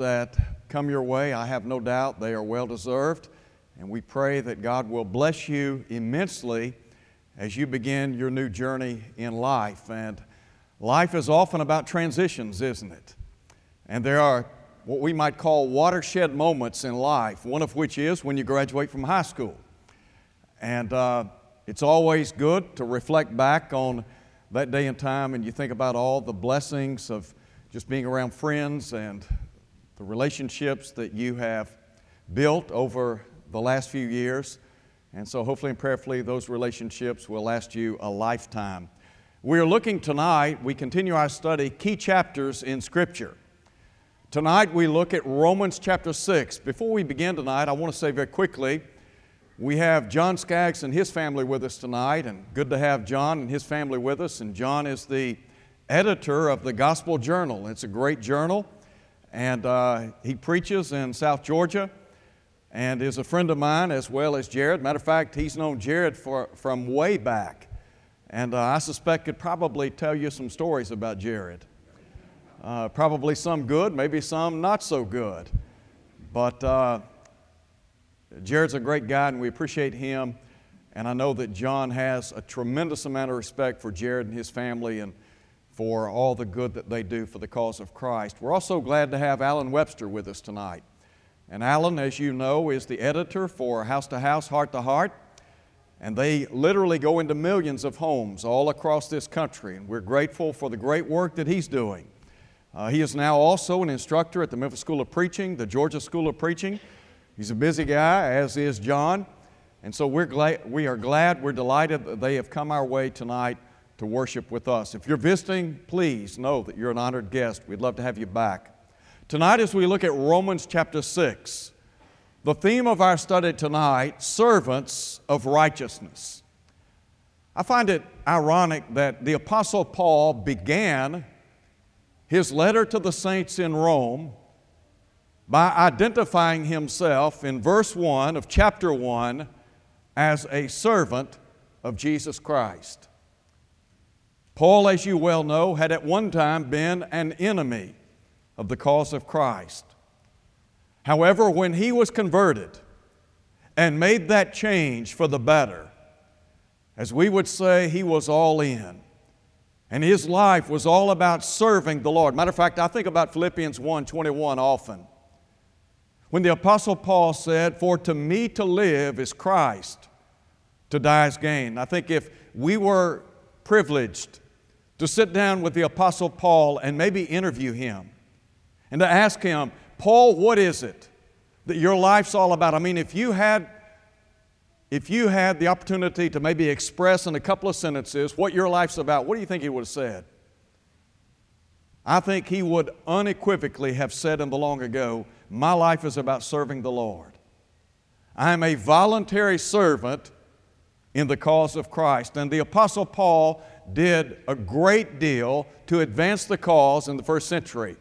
that come your way, I have no doubt they are well deserved. And we pray that God will bless you immensely as you begin your new journey in life. And life is often about transitions, isn't it? And there are what we might call watershed moments in life, one of which is when you graduate from high school. And uh, it's always good to reflect back on that day and time and you think about all the blessings of just being around friends and the relationships that you have built over the last few years. And so, hopefully and prayerfully, those relationships will last you a lifetime. We are looking tonight, we continue our study, key chapters in Scripture. Tonight, we look at Romans chapter 6. Before we begin tonight, I want to say very quickly we have John Skaggs and his family with us tonight, and good to have John and his family with us. And John is the editor of the Gospel Journal. It's a great journal, and uh, he preaches in South Georgia and is a friend of mine as well as Jared. Matter of fact, he's known Jared for, from way back, and uh, I suspect could probably tell you some stories about Jared. Uh, probably some good, maybe some not so good. But uh, Jared's a great guy, and we appreciate him. And I know that John has a tremendous amount of respect for Jared and his family and for all the good that they do for the cause of Christ. We're also glad to have Alan Webster with us tonight. And Alan, as you know, is the editor for House to House, Heart to Heart. And they literally go into millions of homes all across this country. And we're grateful for the great work that he's doing. Uh, he is now also an instructor at the Memphis School of Preaching, the Georgia School of Preaching. He's a busy guy, as is John. And so we're glad, we are glad, we're delighted that they have come our way tonight to worship with us. If you're visiting, please know that you're an honored guest. We'd love to have you back. Tonight, as we look at Romans chapter 6, the theme of our study tonight servants of righteousness. I find it ironic that the Apostle Paul began his letter to the saints in Rome by identifying himself in verse 1 of chapter 1 as a servant of Jesus Christ. Paul, as you well know, had at one time been an enemy of the cause of Christ. However, when he was converted and made that change for the better, as we would say, he was all in. And his life was all about serving the Lord. Matter of fact, I think about Philippians 1 21 often. When the Apostle Paul said, For to me to live is Christ, to die is gain. I think if we were privileged to sit down with the Apostle Paul and maybe interview him and to ask him, Paul, what is it that your life's all about? I mean, if you had if you had the opportunity to maybe express in a couple of sentences what your life's about, what do you think he would have said? I think he would unequivocally have said in the long ago, My life is about serving the Lord. I am a voluntary servant in the cause of Christ. And the Apostle Paul did a great deal to advance the cause in the first century.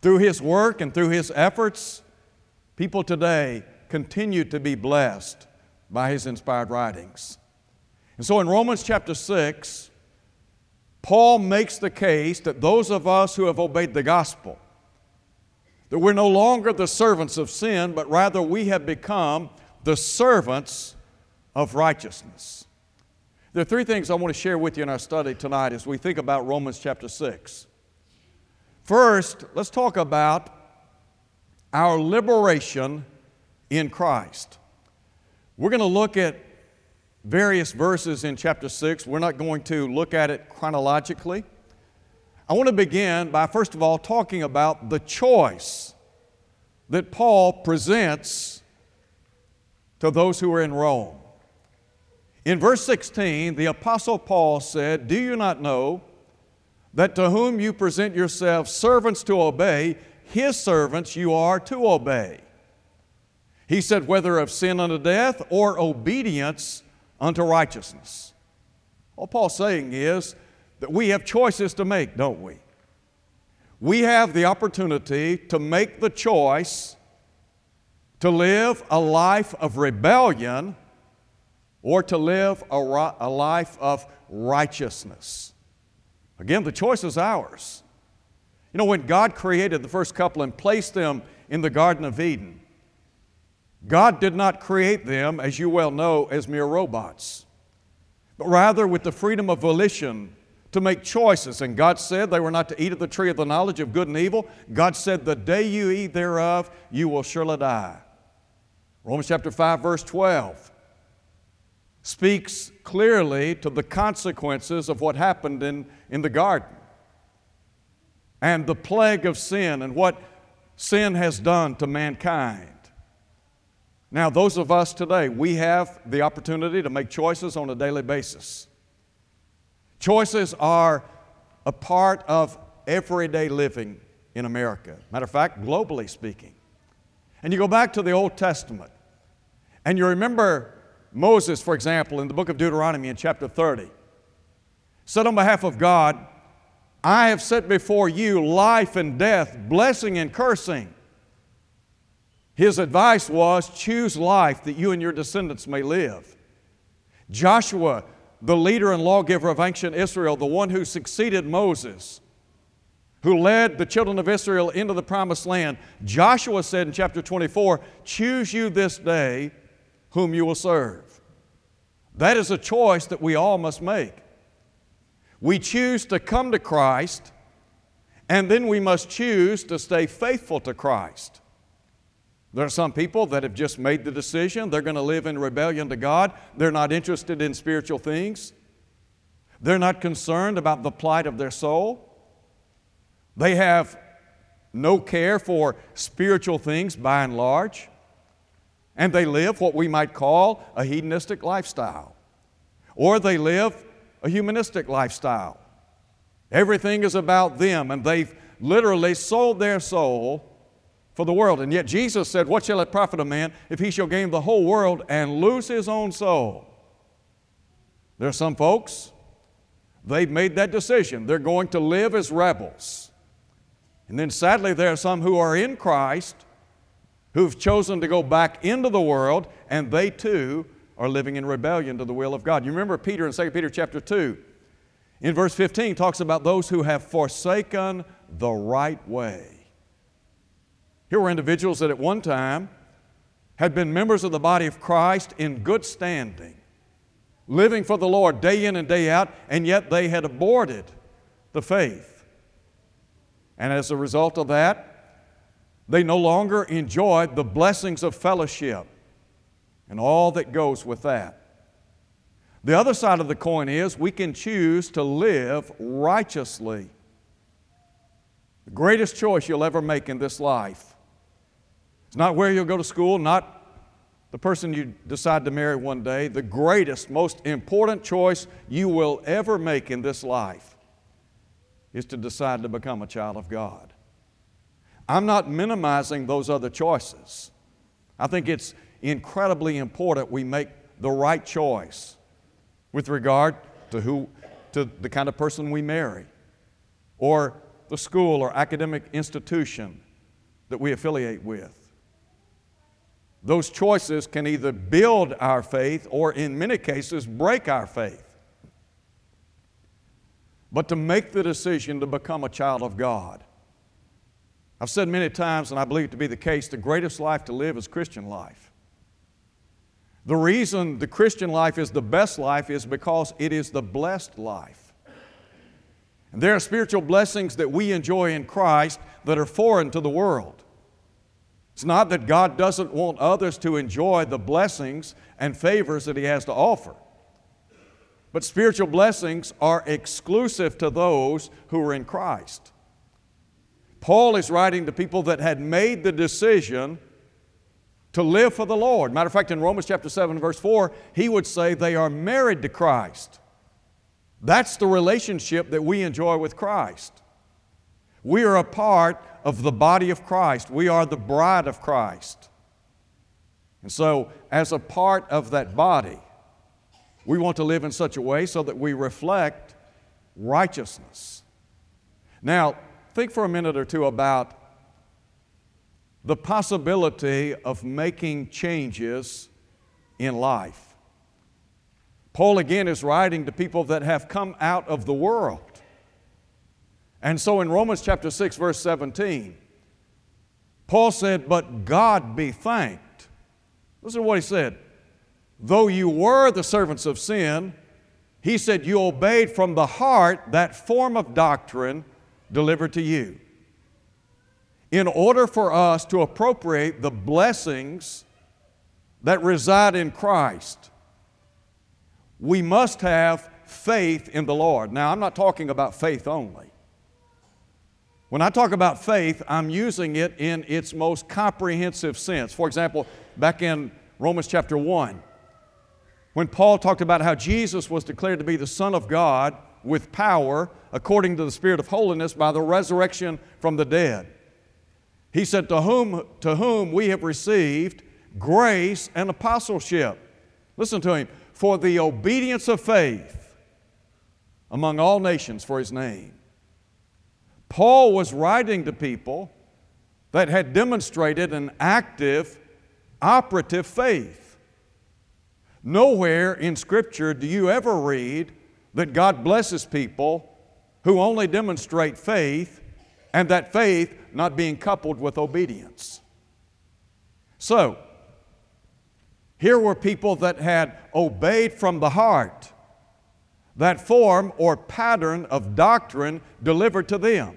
Through his work and through his efforts, people today continue to be blessed by his inspired writings. And so in Romans chapter 6, Paul makes the case that those of us who have obeyed the gospel, that we're no longer the servants of sin, but rather we have become the servants of righteousness. There are three things I want to share with you in our study tonight as we think about Romans chapter 6. First, let's talk about our liberation in Christ. We're going to look at various verses in chapter 6. We're not going to look at it chronologically. I want to begin by, first of all, talking about the choice that Paul presents to those who are in Rome. In verse 16, the Apostle Paul said, Do you not know that to whom you present yourselves servants to obey, his servants you are to obey? He said, whether of sin unto death or obedience unto righteousness. All Paul's saying is that we have choices to make, don't we? We have the opportunity to make the choice to live a life of rebellion or to live a, a life of righteousness. Again, the choice is ours. You You know, when God created the first couple and placed them in the Garden of Eden, God did not create them, as you well know, as mere robots, but rather with the freedom of volition to make choices. And God said they were not to eat of the tree of the knowledge of good and evil. God said, The day you eat thereof, you will surely die. Romans chapter 5, verse 12 speaks clearly to the consequences of what happened in, in the garden and the plague of sin and what sin has done to mankind. Now, those of us today, we have the opportunity to make choices on a daily basis. Choices are a part of everyday living in America. Matter of fact, globally speaking. And you go back to the Old Testament, and you remember Moses, for example, in the book of Deuteronomy in chapter 30, said on behalf of God, I have set before you life and death, blessing and cursing. His advice was choose life that you and your descendants may live. Joshua, the leader and lawgiver of ancient Israel, the one who succeeded Moses, who led the children of Israel into the promised land, Joshua said in chapter 24, Choose you this day whom you will serve. That is a choice that we all must make. We choose to come to Christ, and then we must choose to stay faithful to Christ. There are some people that have just made the decision they're going to live in rebellion to God. They're not interested in spiritual things. They're not concerned about the plight of their soul. They have no care for spiritual things by and large. And they live what we might call a hedonistic lifestyle. Or they live a humanistic lifestyle. Everything is about them, and they've literally sold their soul for the world. And yet Jesus said, What shall it profit a man if he shall gain the whole world and lose his own soul? There are some folks, they've made that decision. They're going to live as rebels. And then sadly, there are some who are in Christ who've chosen to go back into the world, and they too are living in rebellion to the will of God. You remember Peter in 2 Peter chapter 2, in verse 15, talks about those who have forsaken the right way. Here were individuals that at one time had been members of the body of Christ in good standing, living for the Lord day in and day out, and yet they had aborted the faith. And as a result of that, they no longer enjoyed the blessings of fellowship and all that goes with that. The other side of the coin is we can choose to live righteously. The greatest choice you'll ever make in this life it's not where you'll go to school, not the person you decide to marry one day. The greatest, most important choice you will ever make in this life is to decide to become a child of God. I'm not minimizing those other choices. I think it's incredibly important we make the right choice with regard to who to the kind of person we marry or the school or academic institution that we affiliate with. Those choices can either build our faith or, in many cases, break our faith. But to make the decision to become a child of God, I've said many times, and I believe it to be the case, the greatest life to live is Christian life. The reason the Christian life is the best life is because it is the blessed life. And there are spiritual blessings that we enjoy in Christ that are foreign to the world. It's not that God doesn't want others to enjoy the blessings and favors that He has to offer. But spiritual blessings are exclusive to those who are in Christ. Paul is writing to people that had made the decision to live for the Lord. Matter of fact, in Romans chapter 7, verse 4, he would say they are married to Christ. That's the relationship that we enjoy with Christ. We are a part of the body of Christ. We are the bride of Christ. And so, as a part of that body, we want to live in such a way so that we reflect righteousness. Now, think for a minute or two about the possibility of making changes in life. Paul again is writing to people that have come out of the world. And so in Romans chapter 6, verse 17, Paul said, But God be thanked. Listen to what he said. Though you were the servants of sin, he said, You obeyed from the heart that form of doctrine delivered to you. In order for us to appropriate the blessings that reside in Christ, we must have faith in the Lord. Now, I'm not talking about faith only. When I talk about faith, I'm using it in its most comprehensive sense. For example, back in Romans chapter 1, when Paul talked about how Jesus was declared to be the Son of God with power according to the Spirit of holiness by the resurrection from the dead. He said, To whom, to whom we have received grace and apostleship. Listen to him, for the obedience of faith among all nations for his name. Paul was writing to people that had demonstrated an active, operative faith. Nowhere in Scripture do you ever read that God blesses people who only demonstrate faith and that faith not being coupled with obedience. So, here were people that had obeyed from the heart that form or pattern of doctrine delivered to them.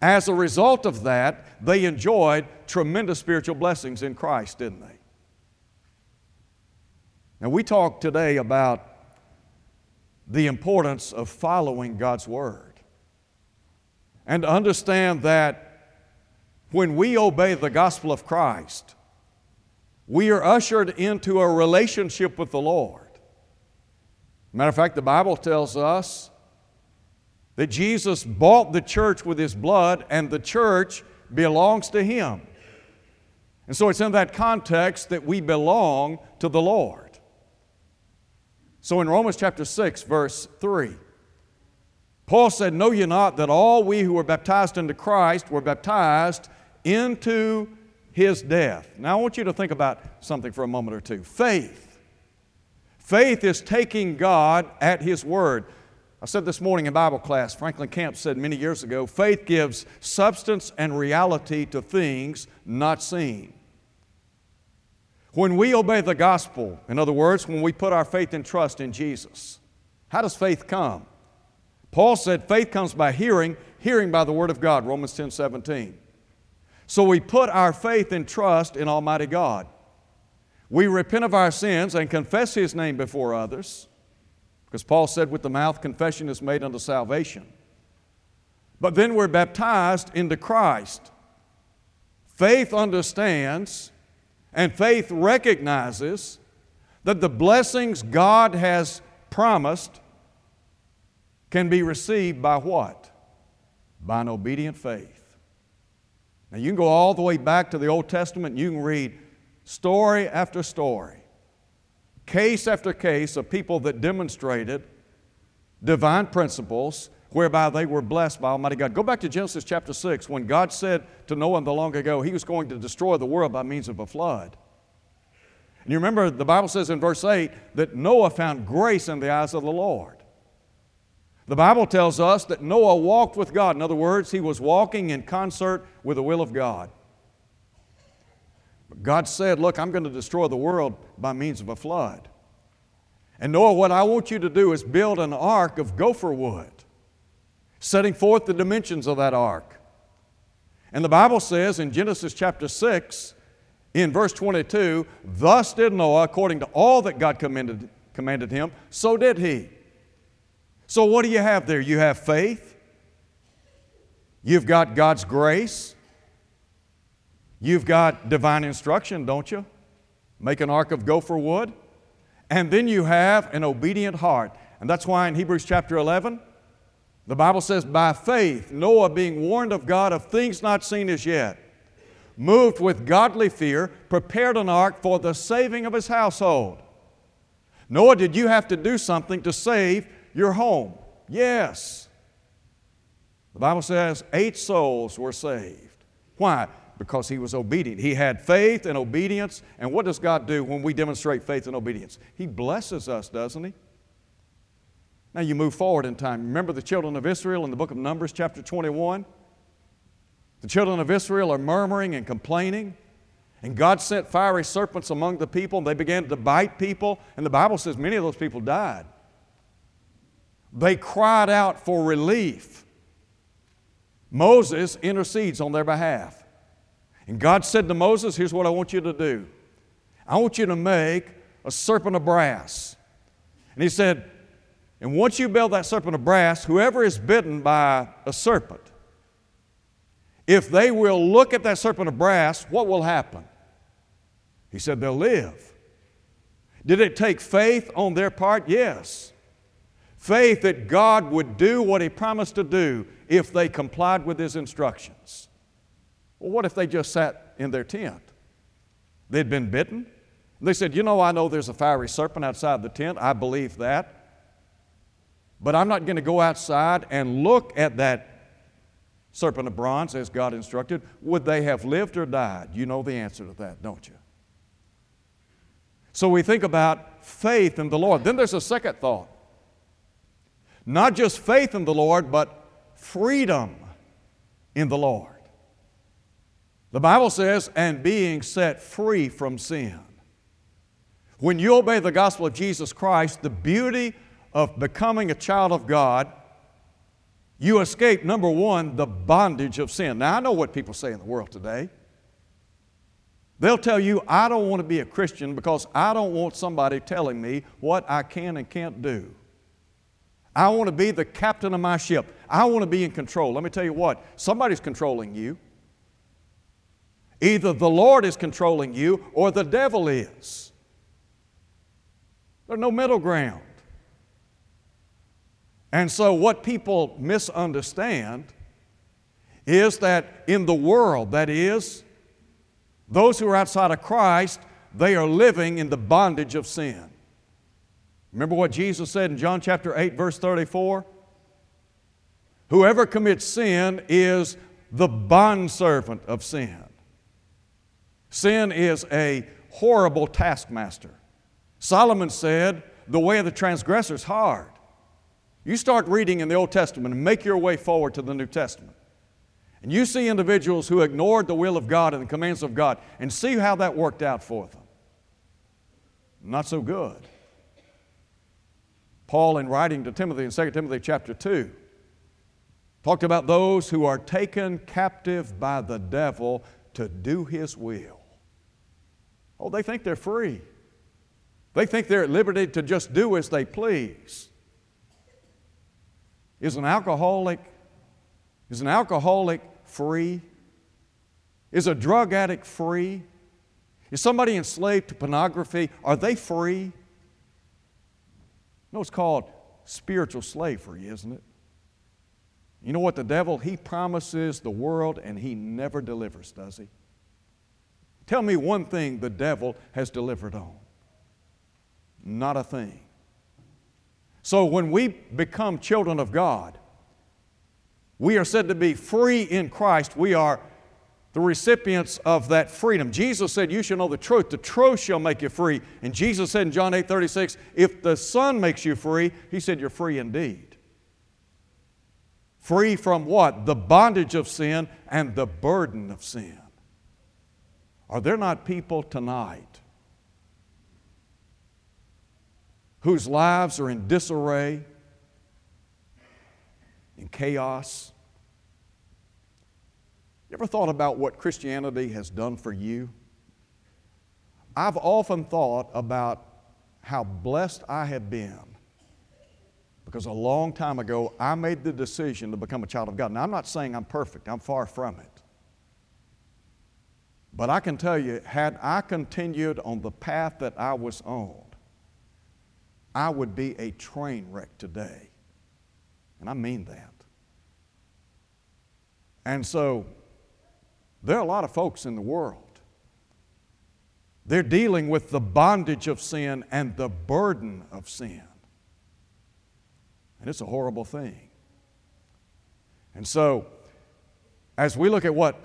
As a result of that, they enjoyed tremendous spiritual blessings in Christ, didn't they? Now, we talk today about the importance of following God's Word and to understand that when we obey the gospel of Christ, we are ushered into a relationship with the Lord. Matter of fact, the Bible tells us that Jesus bought the church with his blood and the church belongs to him. And so it's in that context that we belong to the Lord. So in Romans chapter 6, verse 3, Paul said, Know ye not that all we who were baptized into Christ were baptized into his death? Now I want you to think about something for a moment or two. Faith. Faith is taking God at his word. I said this morning in Bible class, Franklin Camp said many years ago faith gives substance and reality to things not seen. When we obey the gospel, in other words, when we put our faith and trust in Jesus, how does faith come? Paul said faith comes by hearing, hearing by the word of God, Romans 10 17. So we put our faith and trust in Almighty God. We repent of our sins and confess His name before others, because Paul said, with the mouth, confession is made unto salvation. But then we're baptized into Christ. Faith understands and faith recognizes that the blessings God has promised can be received by what? By an obedient faith. Now, you can go all the way back to the Old Testament and you can read story after story, case after case of people that demonstrated divine principles whereby they were blessed by Almighty God. Go back to Genesis chapter 6 when God said to Noah the long ago he was going to destroy the world by means of a flood. And you remember the Bible says in verse 8 that Noah found grace in the eyes of the Lord. The Bible tells us that Noah walked with God. In other words, he was walking in concert with the will of God. But God said, Look, I'm going to destroy the world by means of a flood. And Noah, what I want you to do is build an ark of gopher wood setting forth the dimensions of that ark. And the Bible says in Genesis chapter 6, in verse 22, thus did Noah according to all that God commanded, commanded him, so did he. So, what do you have there? You have faith, you've got God's grace, you've got divine instruction, don't you? Make an ark of gopher wood. And then you have an obedient heart. And that's why in Hebrews chapter 11, the Bible says, by faith, Noah, being warned of God of things not seen as yet, moved with godly fear, prepared an ark for the saving of his household. Noah, did you have to do something to save your home? Yes. The Bible says eight souls were saved. Why? Because he was obedient. He had faith and obedience. And what does God do when we demonstrate faith and obedience? He blesses us, doesn't he? Now you move forward in time. Remember the children of Israel in the book of Numbers, chapter 21? The children of Israel are murmuring and complaining. And God sent fiery serpents among the people, and they began to bite people. And the Bible says many of those people died. They cried out for relief. Moses intercedes on their behalf. And God said to Moses, Here's what I want you to do I want you to make a serpent of brass. And he said, And once you build that serpent of brass, whoever is bitten by a serpent, if they will look at that serpent of brass, what will happen? He said, They'll live. Did it take faith on their part? Yes. Faith that God would do what He promised to do if they complied with His instructions. Well, what if they just sat in their tent? They'd been bitten. They said, You know, I know there's a fiery serpent outside the tent. I believe that. But I'm not going to go outside and look at that serpent of bronze as God instructed. Would they have lived or died? You know the answer to that, don't you? So we think about faith in the Lord. Then there's a second thought. Not just faith in the Lord, but freedom in the Lord. The Bible says, and being set free from sin. When you obey the gospel of Jesus Christ, the beauty of becoming a child of God, you escape, number one, the bondage of sin. Now, I know what people say in the world today. They'll tell you, I don't want to be a Christian because I don't want somebody telling me what I can and can't do. I want to be the captain of my ship. I want to be in control. Let me tell you what, somebody's controlling you. Either the Lord is controlling you or the devil is. There's no middle ground. And so, what people misunderstand is that in the world, that is, those who are outside of Christ, they are living in the bondage of sin. Remember what Jesus said in John chapter 8, verse 34? Whoever commits sin is the bondservant of sin. Sin is a horrible taskmaster. Solomon said, The way of the transgressor is hard. You start reading in the Old Testament and make your way forward to the New Testament. And you see individuals who ignored the will of God and the commands of God and see how that worked out for them. Not so good. Paul, in writing to Timothy in 2 Timothy chapter 2, talked about those who are taken captive by the devil to do his will. Oh, they think they're free. They think they're at liberty to just do as they please. Is an alcoholic is an alcoholic free? Is a drug addict free? Is somebody enslaved to pornography? Are they free? No, it's called spiritual slavery, isn't it? You know what the devil, he promises the world and he never delivers, does he? Tell me one thing the devil has delivered on. Not a thing. So when we become children of God, we are said to be free in Christ. We are the recipients of that freedom. Jesus said, You shall know the truth. The truth shall make you free. And Jesus said in John 8 36, If the Son makes you free, He said, You're free indeed. Free from what? The bondage of sin and the burden of sin. Are there not people tonight whose lives are in disarray, in chaos. You ever thought about what Christianity has done for you? I've often thought about how blessed I have been because a long time ago I made the decision to become a child of God. Now, I'm not saying I'm perfect, I'm far from it. But I can tell you, had I continued on the path that I was on, I would be a train wreck today. And I mean that. And so, there are a lot of folks in the world. They're dealing with the bondage of sin and the burden of sin. And it's a horrible thing. And so, as we look at what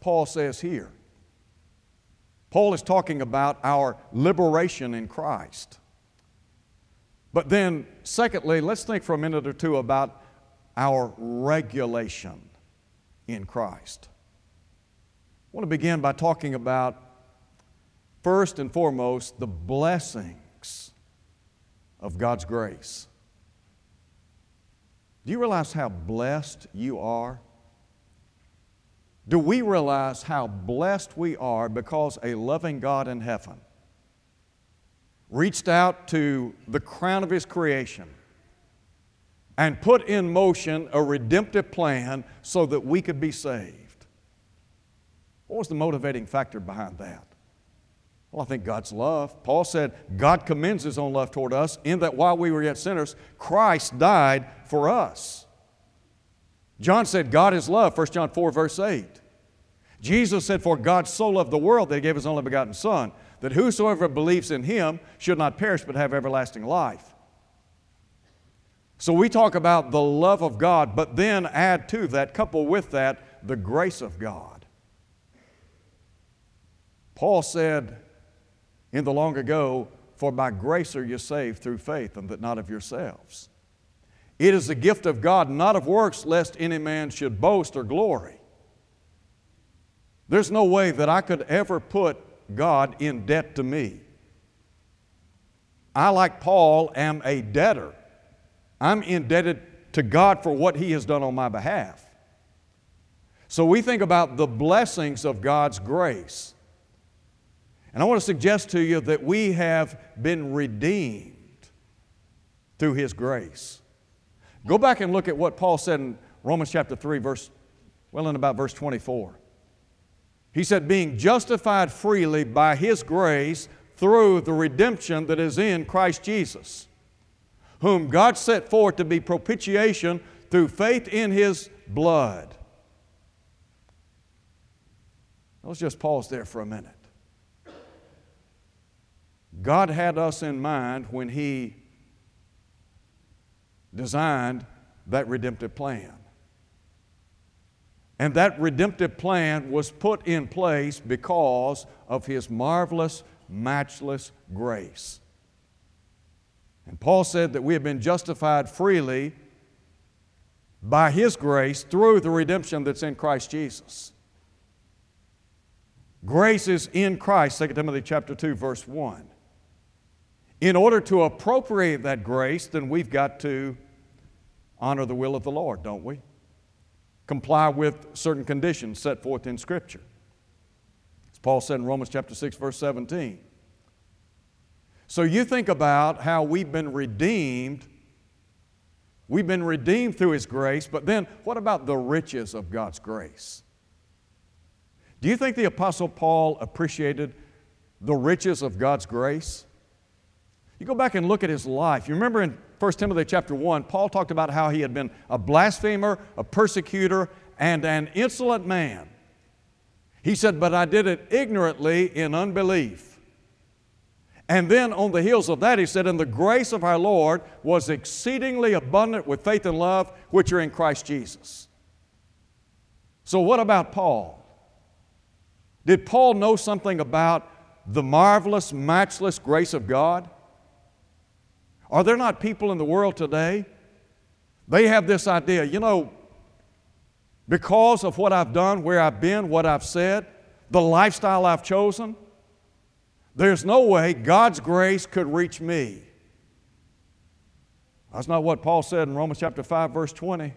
Paul says here, Paul is talking about our liberation in Christ. But then, secondly, let's think for a minute or two about our regulation in Christ. I want to begin by talking about, first and foremost, the blessings of God's grace. Do you realize how blessed you are? Do we realize how blessed we are because a loving God in heaven reached out to the crown of His creation and put in motion a redemptive plan so that we could be saved? What was the motivating factor behind that? Well, I think God's love. Paul said God commends His own love toward us in that while we were yet sinners, Christ died for us. John said God is love, 1 John 4, verse 8. Jesus said, For God so loved the world that He gave His only begotten Son, that whosoever believes in Him should not perish but have everlasting life. So we talk about the love of God, but then add to that, couple with that, the grace of God. Paul said, in the long ago, For by grace are you saved through faith, and that not of yourselves. It is the gift of God, not of works, lest any man should boast or glory. There's no way that I could ever put God in debt to me. I, like Paul, am a debtor. I'm indebted to God for what He has done on my behalf. So we think about the blessings of God's grace. And I want to suggest to you that we have been redeemed through His grace. Go back and look at what Paul said in Romans chapter 3, verse, well, in about verse 24. He said, being justified freely by His grace through the redemption that is in Christ Jesus, whom God set forth to be propitiation through faith in His blood. Let's just pause there for a minute. God had us in mind when He designed that redemptive plan. And that redemptive plan was put in place because of His marvelous, matchless grace. And Paul said that we have been justified freely by His grace through the redemption that's in Christ Jesus. Grace is in Christ, 2 Timothy chapter 2, verse 1. In order to appropriate that grace, then we've got to honor the will of the Lord, don't we? Comply with certain conditions set forth in Scripture. As Paul said in Romans chapter 6, verse 17. So you think about how we've been redeemed. We've been redeemed through His grace, but then what about the riches of God's grace? Do you think the Apostle Paul appreciated the riches of God's grace? You go back and look at his life. You remember in 1 Timothy chapter 1, Paul talked about how he had been a blasphemer, a persecutor, and an insolent man. He said, But I did it ignorantly in unbelief. And then on the heels of that, he said, And the grace of our Lord was exceedingly abundant with faith and love, which are in Christ Jesus. So, what about Paul? Did Paul know something about the marvelous, matchless grace of God? Are there not people in the world today? They have this idea, you know, because of what I've done, where I've been, what I've said, the lifestyle I've chosen, there's no way God's grace could reach me. That's not what Paul said in Romans chapter 5, verse 20.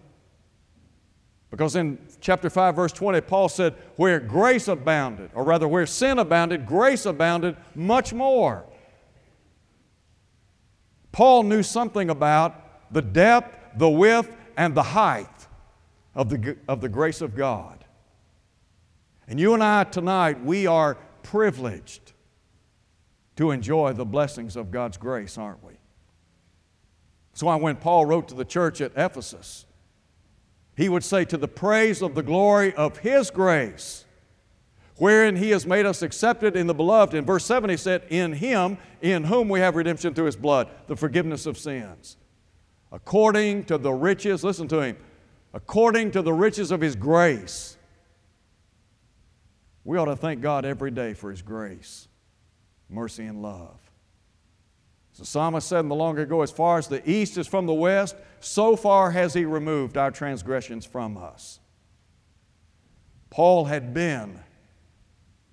Because in chapter 5, verse 20, Paul said, Where grace abounded, or rather, where sin abounded, grace abounded much more. Paul knew something about the depth, the width, and the height of the, of the grace of God. And you and I tonight, we are privileged to enjoy the blessings of God's grace, aren't we? So when Paul wrote to the church at Ephesus, he would say, To the praise of the glory of his grace wherein he has made us accepted in the beloved. In verse 7, he said, In him, in whom we have redemption through his blood, the forgiveness of sins. According to the riches, listen to him, according to the riches of his grace. We ought to thank God every day for his grace, mercy, and love. The psalmist said in the long ago, as far as the east is from the west, so far has he removed our transgressions from us. Paul had been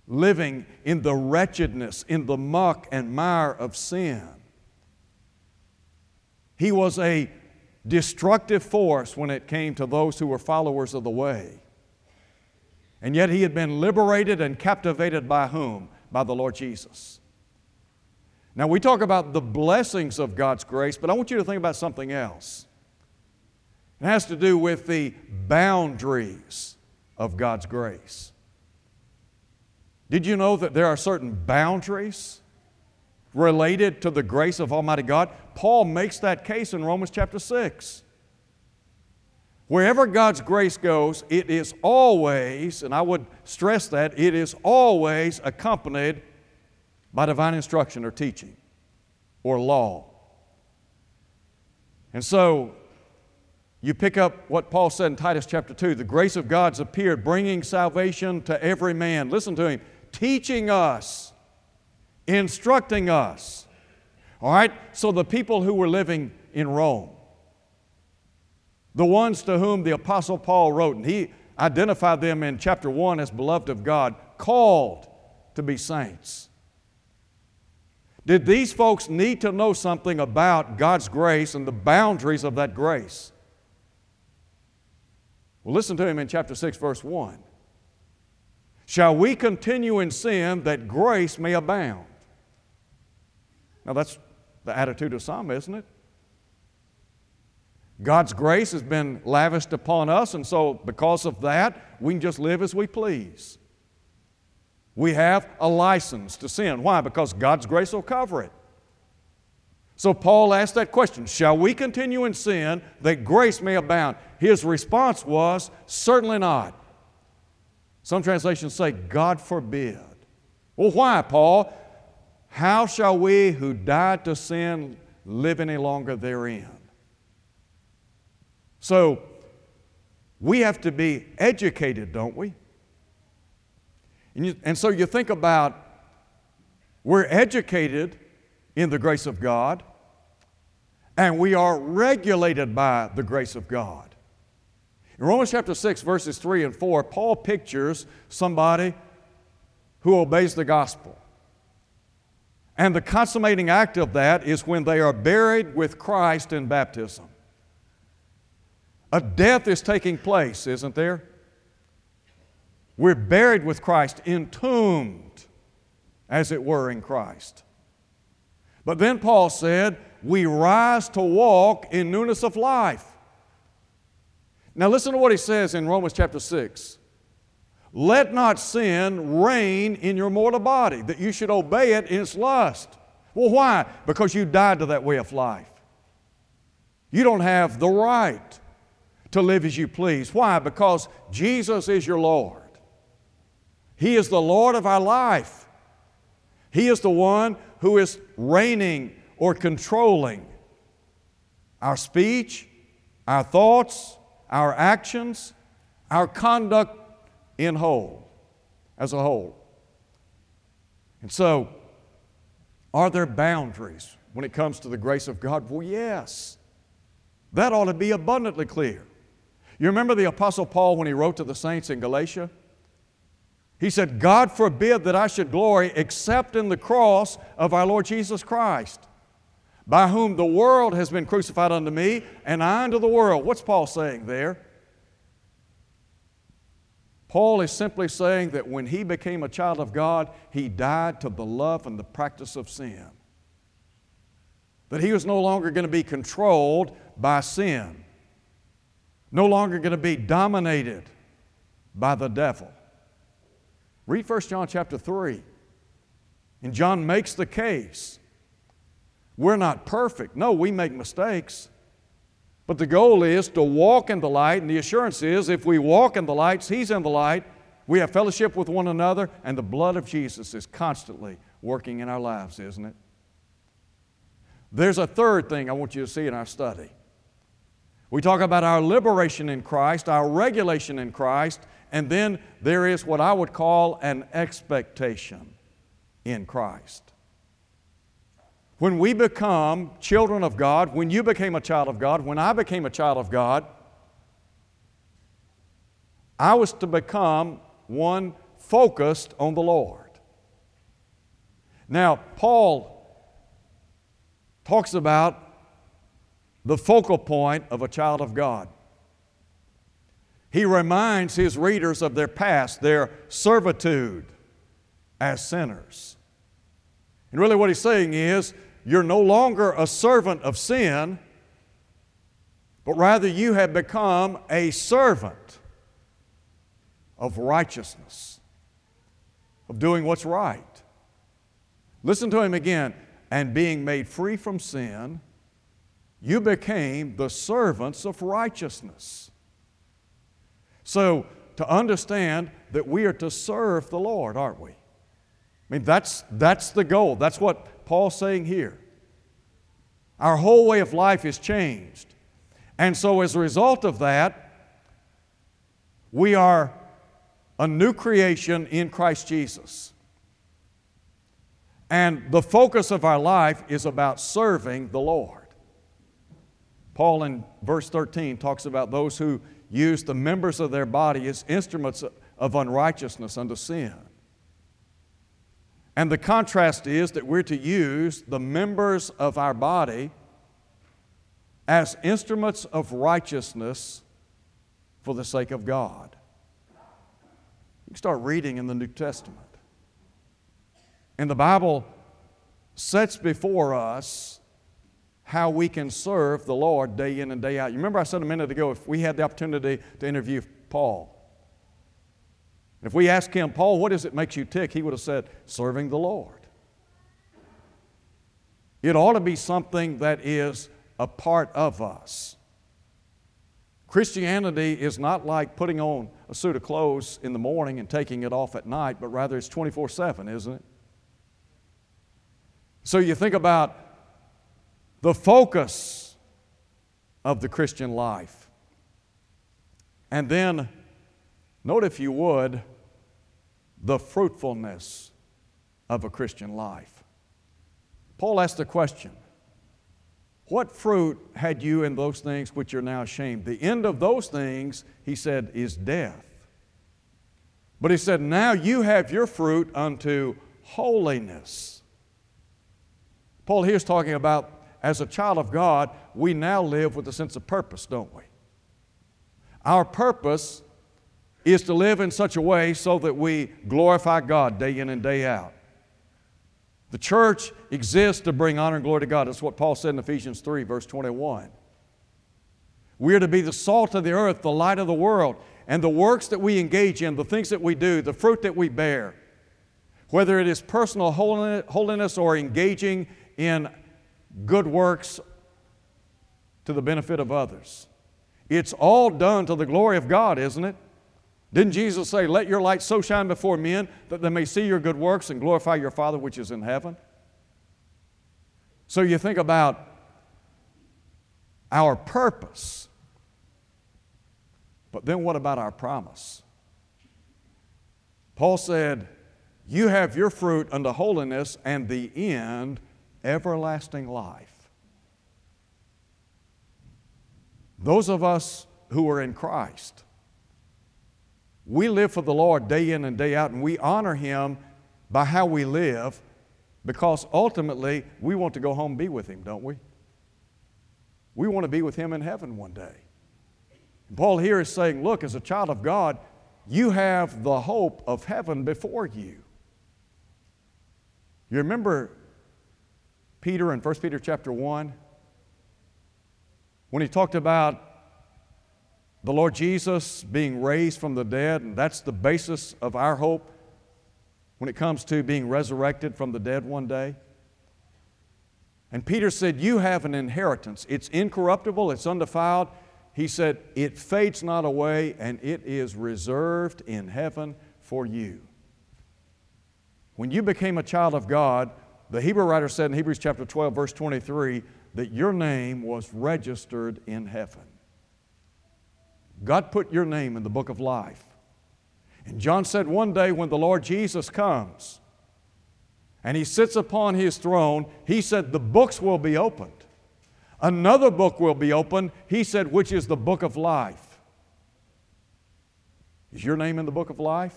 living in the wretchedness, in the muck and mire of sin. He was a destructive force when it came to those who were followers of the way. And yet he had been liberated and captivated by whom? By the Lord Jesus. Now we talk about the blessings of God's grace, but I want you to think about something else. It has to do with the boundaries of God's grace. Did you know that there are certain boundaries related to the grace of Almighty God? Paul makes that case in Romans chapter 6. Wherever God's grace goes, it is always, and I would stress that, it is always accompanied by divine instruction or teaching or law. And so you pick up what Paul said in Titus chapter 2 the grace of God's appeared, bringing salvation to every man. Listen to him, teaching us, instructing us. All right? So the people who were living in Rome, the ones to whom the Apostle Paul wrote, and he identified them in chapter 1 as beloved of God, called to be saints. Did these folks need to know something about God's grace and the boundaries of that grace? Well, listen to him in chapter 6, verse 1. Shall we continue in sin that grace may abound? Now, that's the attitude of some, isn't it? God's grace has been lavished upon us, and so because of that, we can just live as we please. We have a license to sin. Why? Because God's grace will cover it. So Paul asked that question Shall we continue in sin that grace may abound? His response was, Certainly not. Some translations say, God forbid. Well, why, Paul? How shall we who died to sin live any longer therein? So, we have to be educated, don't we? And, you, and so you think about we're educated in the grace of God, and we are regulated by the grace of God. In Romans chapter 6, verses 3 and 4, Paul pictures somebody who obeys the gospel. And the consummating act of that is when they are buried with Christ in baptism. A death is taking place, isn't there? We're buried with Christ, entombed, as it were, in Christ. But then Paul said, We rise to walk in newness of life. Now, listen to what he says in Romans chapter 6. Let not sin reign in your mortal body, that you should obey it in its lust. Well, why? Because you died to that way of life. You don't have the right to live as you please. Why? Because Jesus is your Lord. He is the Lord of our life. He is the one who is reigning or controlling our speech, our thoughts, our actions, our conduct in whole, as a whole. And so, are there boundaries when it comes to the grace of God? Well, yes. That ought to be abundantly clear. You remember the Apostle Paul when he wrote to the saints in Galatia? He said, God forbid that I should glory except in the cross of our Lord Jesus Christ, by whom the world has been crucified unto me, and I unto the world. What's Paul saying there? Paul is simply saying that when he became a child of God, he died to the love and the practice of sin. That he was no longer going to be controlled by sin, no longer going to be dominated by the devil. Read 1 John chapter 3. And John makes the case. We're not perfect. No, we make mistakes. But the goal is to walk in the light, and the assurance is if we walk in the light, He's in the light, we have fellowship with one another, and the blood of Jesus is constantly working in our lives, isn't it? There's a third thing I want you to see in our study. We talk about our liberation in Christ, our regulation in Christ, and then there is what I would call an expectation in Christ. When we become children of God, when you became a child of God, when I became a child of God, I was to become one focused on the Lord. Now, Paul talks about the focal point of a child of God. He reminds his readers of their past, their servitude as sinners. And really, what he's saying is, you're no longer a servant of sin, but rather you have become a servant of righteousness, of doing what's right. Listen to him again. And being made free from sin, you became the servants of righteousness. So, to understand that we are to serve the Lord, aren't we? I mean, that's, that's the goal. That's what Paul's saying here. Our whole way of life is changed. And so, as a result of that, we are a new creation in Christ Jesus. And the focus of our life is about serving the Lord. Paul in verse 13 talks about those who use the members of their body as instruments of unrighteousness unto sin. And the contrast is that we're to use the members of our body as instruments of righteousness for the sake of God. You start reading in the New Testament. And the Bible sets before us how we can serve the Lord day in and day out. You remember I said a minute ago if we had the opportunity to interview Paul, if we asked him, Paul, what is it makes you tick? He would have said, serving the Lord. It ought to be something that is a part of us. Christianity is not like putting on a suit of clothes in the morning and taking it off at night, but rather it's 24 7, isn't it? So you think about the focus of the Christian life. And then, note if you would, the fruitfulness of a Christian life. Paul asked the question What fruit had you in those things which you're now ashamed? The end of those things, he said, is death. But he said, Now you have your fruit unto holiness. Paul here is talking about as a child of God, we now live with a sense of purpose, don't we? Our purpose is to live in such a way so that we glorify God day in and day out. The church exists to bring honor and glory to God. That's what Paul said in Ephesians 3, verse 21. We are to be the salt of the earth, the light of the world, and the works that we engage in, the things that we do, the fruit that we bear, whether it is personal holiness or engaging in good works to the benefit of others. It's all done to the glory of God, isn't it? Didn't Jesus say, Let your light so shine before men that they may see your good works and glorify your Father which is in heaven? So you think about our purpose, but then what about our promise? Paul said, You have your fruit unto holiness, and the end everlasting life. Those of us who are in Christ, we live for the Lord day in and day out, and we honor Him by how we live because ultimately we want to go home and be with Him, don't we? We want to be with Him in heaven one day. And Paul here is saying, look, as a child of God, you have the hope of heaven before you. You remember Peter in 1 Peter chapter 1 when he talked about the Lord Jesus being raised from the dead, and that's the basis of our hope when it comes to being resurrected from the dead one day. And Peter said, You have an inheritance. It's incorruptible, it's undefiled. He said, It fades not away, and it is reserved in heaven for you. When you became a child of God, the Hebrew writer said in Hebrews chapter 12, verse 23, that your name was registered in heaven. God put your name in the book of life. And John said one day when the Lord Jesus comes and he sits upon his throne, he said, The books will be opened. Another book will be opened, he said, which is the book of life. Is your name in the book of life?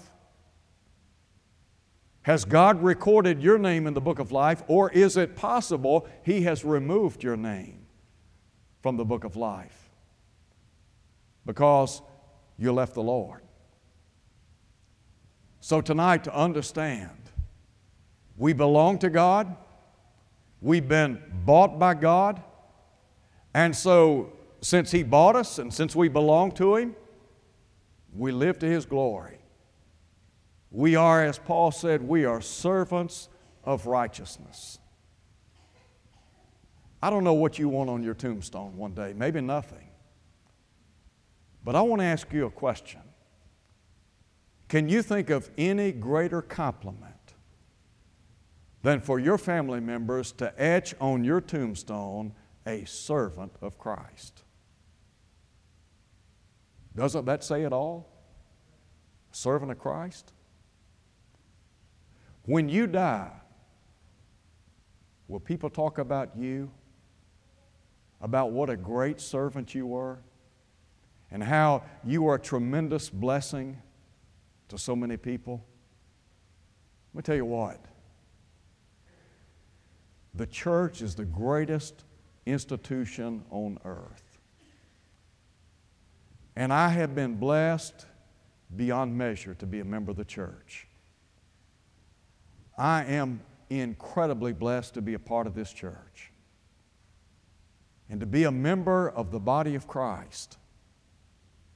Has God recorded your name in the book of life, or is it possible He has removed your name from the book of life because you left the Lord? So, tonight, to understand, we belong to God, we've been bought by God, and so since He bought us and since we belong to Him, we live to His glory. We are, as Paul said, we are servants of righteousness. I don't know what you want on your tombstone one day, maybe nothing. But I want to ask you a question. Can you think of any greater compliment than for your family members to etch on your tombstone a servant of Christ? Doesn't that say it all? servant of Christ? When you die, will people talk about you? About what a great servant you were? And how you are a tremendous blessing to so many people? Let me tell you what. The church is the greatest institution on earth. And I have been blessed beyond measure to be a member of the church. I am incredibly blessed to be a part of this church and to be a member of the body of Christ,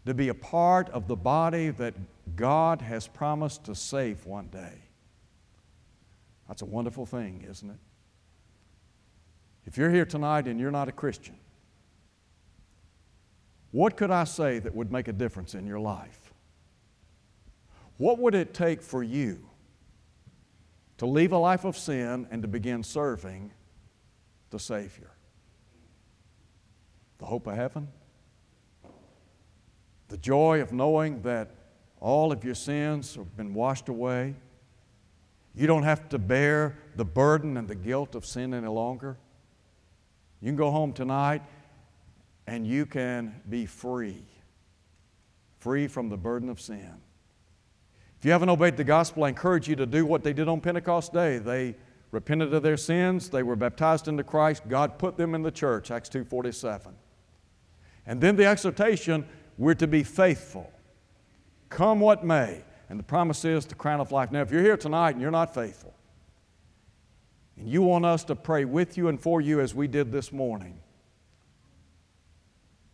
to be a part of the body that God has promised to save one day. That's a wonderful thing, isn't it? If you're here tonight and you're not a Christian, what could I say that would make a difference in your life? What would it take for you to leave a life of sin and to begin serving the Savior? The hope of heaven? The joy of knowing that all of your sins have been washed away? You don't have to bear the burden and the guilt of sin any longer? You can go home tonight and you can be free, free from the burden of sin. If you haven't obeyed the gospel, I encourage you to do what they did on Pentecost Day. They repented of their sins, they were baptized into Christ, God put them in the church, Acts 2:47. And then the exhortation, we're to be faithful. Come what may. And the promise is the crown of life. Now, if you're here tonight and you're not faithful, and you want us to pray with you and for you as we did this morning,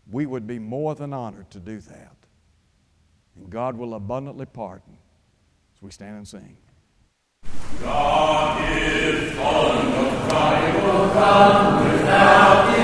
we would be more than honored to do that. And God will abundantly pardon as we stand and sing. God is calling, the will come without delay.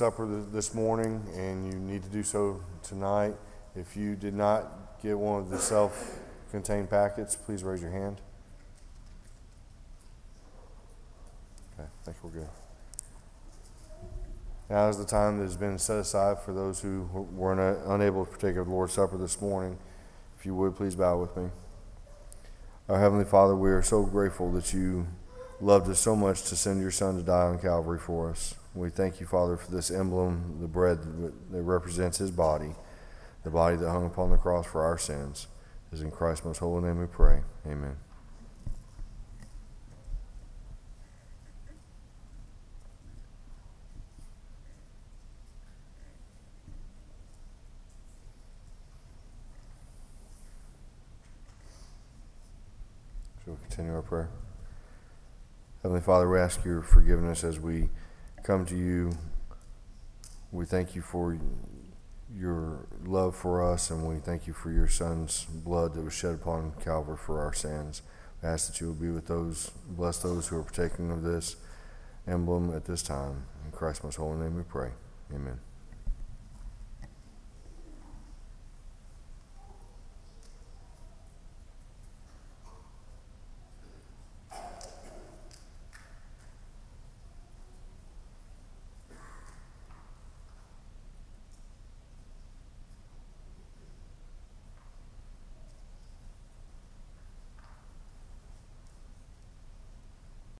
Supper this morning and you need to do so tonight, if you did not get one of the self contained packets, please raise your hand. Okay, I think we're good. Now is the time that has been set aside for those who were unable to partake of the Lord's Supper this morning. If you would, please bow with me. Our Heavenly Father, we are so grateful that you loved us so much to send your Son to die on Calvary for us. We thank you, Father, for this emblem, the bread that represents his body, the body that hung upon the cross for our sins. It is in Christ's most holy name we pray. Amen. Shall we continue our prayer? Heavenly Father, we ask your forgiveness as we come to you. We thank you for your love for us, and we thank you for your Son's blood that was shed upon Calvary for our sins. We ask that you will be with those, bless those who are partaking of this emblem at this time. In Christ's most holy name we pray. Amen.